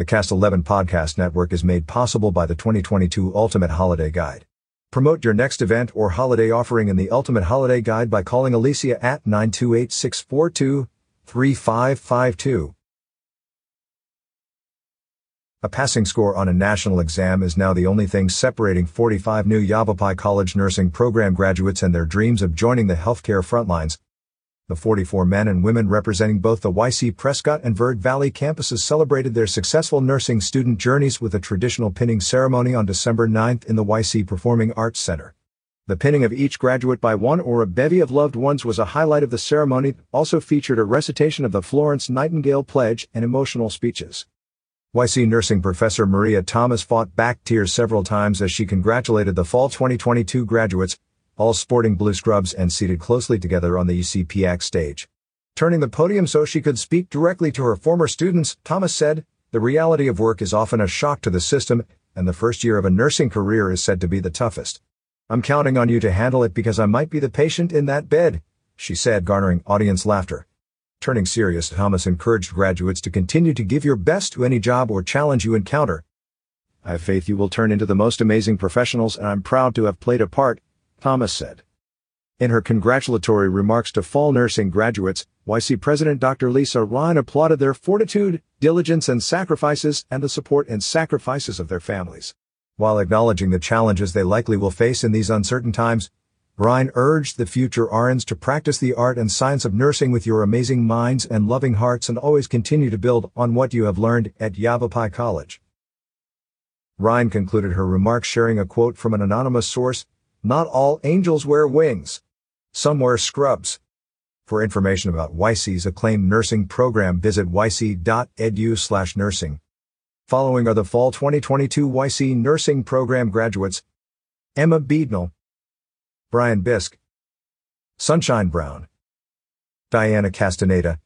The Cast 11 podcast network is made possible by the 2022 Ultimate Holiday Guide. Promote your next event or holiday offering in the Ultimate Holiday Guide by calling Alicia at 928 642 3552. A passing score on a national exam is now the only thing separating 45 new Yavapai College nursing program graduates and their dreams of joining the healthcare frontlines. The 44 men and women representing both the YC Prescott and Verde Valley campuses celebrated their successful nursing student journeys with a traditional pinning ceremony on December 9th in the YC Performing Arts Center. The pinning of each graduate by one or a bevy of loved ones was a highlight of the ceremony, also featured a recitation of the Florence Nightingale Pledge and emotional speeches. YC nursing professor Maria Thomas fought back tears several times as she congratulated the fall 2022 graduates, all sporting blue scrubs and seated closely together on the YCPAC stage. Turning the podium so she could speak directly to her former students, Thomas said, The reality of work is often a shock to the system, and the first year of a nursing career is said to be the toughest. I'm counting on you to handle it because I might be the patient in that bed, she said, garnering audience laughter. Turning serious, Thomas encouraged graduates to continue to give your best to any job or challenge you encounter. I have faith you will turn into the most amazing professionals and I'm proud to have played a part, Thomas said. In her congratulatory remarks to fall nursing graduates, YC President Dr. Lisa Ryan applauded their fortitude, diligence and sacrifices and the support and sacrifices of their families. While acknowledging the challenges they likely will face in these uncertain times, Ryan urged the future RNs to practice the art and science of nursing with your amazing minds and loving hearts and always continue to build on what you have learned at Yavapai College. Ryan concluded her remarks sharing a quote from an anonymous source, Not all angels wear wings. Some wear scrubs. For information about YC's acclaimed nursing program visit yc.edu slash nursing. Following are the fall 2022 YC nursing program graduates, Emma Beadnell, Brian Bisk, Sunshine Brown, Diana Castaneda,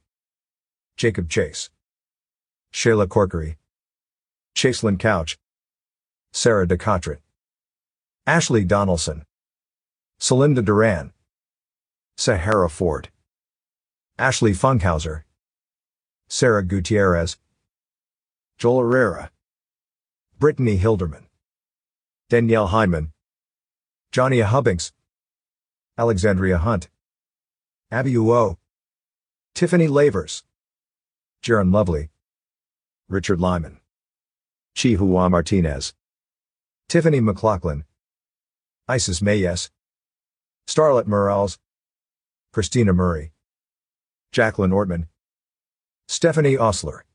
Jacob Chase, Shayla Corkery, Chaselyn Couch, Sarah DeCotrit, Ashley Donaldson, Celinda Duran, Sahara Ford, Ashley Funkhauser, Sarah Gutierrez, Joel Herrera, Brittany Hilderman, Danielle Hyman. Johnny Hubbings, Alexandria Hunt, Abby Uo, Tiffany Lavers, Jaron Lovely, Richard Lyman, Chihua Martinez, Tiffany McLaughlin, Isis Mayes, Starlet Morales, Christina Murray, Jacqueline Ortman, Stephanie Osler,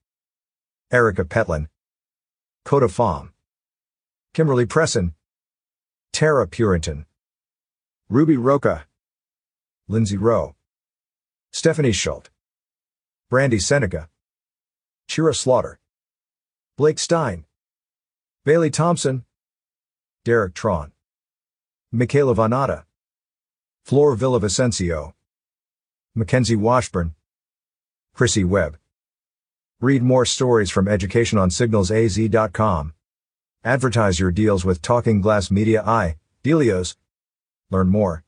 Erica Petlin, Coda Pham, Kimberly Presson, Tara Purinton, Ruby Roca, Lindsay Rowe, Stephanie Schult, Brandy Seneca, Shira Slaughter, Blake Stein, Bailey Thompson, Derek Tron, Michaela Vanata, Flor Villavicencio, Mackenzie Washburn, Chrissy Webb. Read more stories from educationonsignalsaz.com. Advertise your deals with Talking Glass Media. I, Delios, Learn more